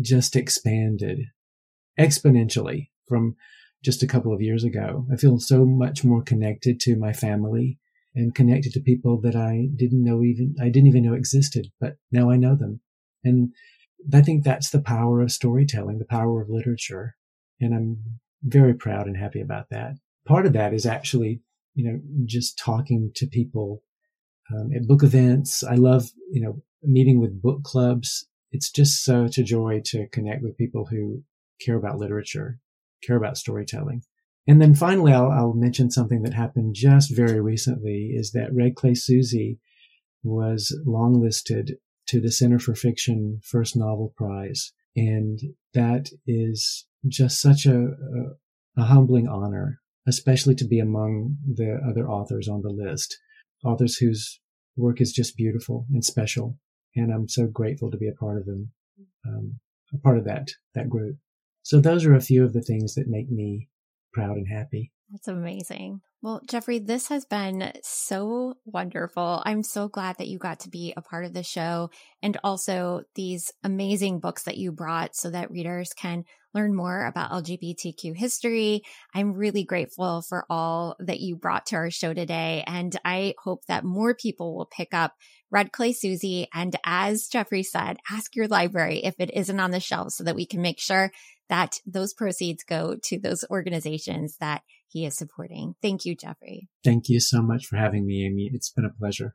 just expanded exponentially from just a couple of years ago. I feel so much more connected to my family and connected to people that I didn't know even, I didn't even know existed, but now I know them. And I think that's the power of storytelling, the power of literature. And I'm very proud and happy about that. Part of that is actually, you know, just talking to people um, at book events. I love, you know, meeting with book clubs. It's just such a joy to connect with people who care about literature, care about storytelling. And then finally, I'll, I'll mention something that happened just very recently is that Red Clay Suzie was longlisted to the Center for Fiction First Novel Prize. And that is just such a, a, a humbling honor, especially to be among the other authors on the list authors whose work is just beautiful and special. And I'm so grateful to be a part of them, um, a part of that, that group. So those are a few of the things that make me proud and happy. That's amazing. Well, Jeffrey, this has been so wonderful. I'm so glad that you got to be a part of the show and also these amazing books that you brought so that readers can learn more about LGBTQ history. I'm really grateful for all that you brought to our show today. And I hope that more people will pick up Red Clay Suzie. And as Jeffrey said, ask your library if it isn't on the shelf so that we can make sure that those proceeds go to those organizations that he is supporting. Thank you, Jeffrey. Thank you so much for having me, Amy. It's been a pleasure.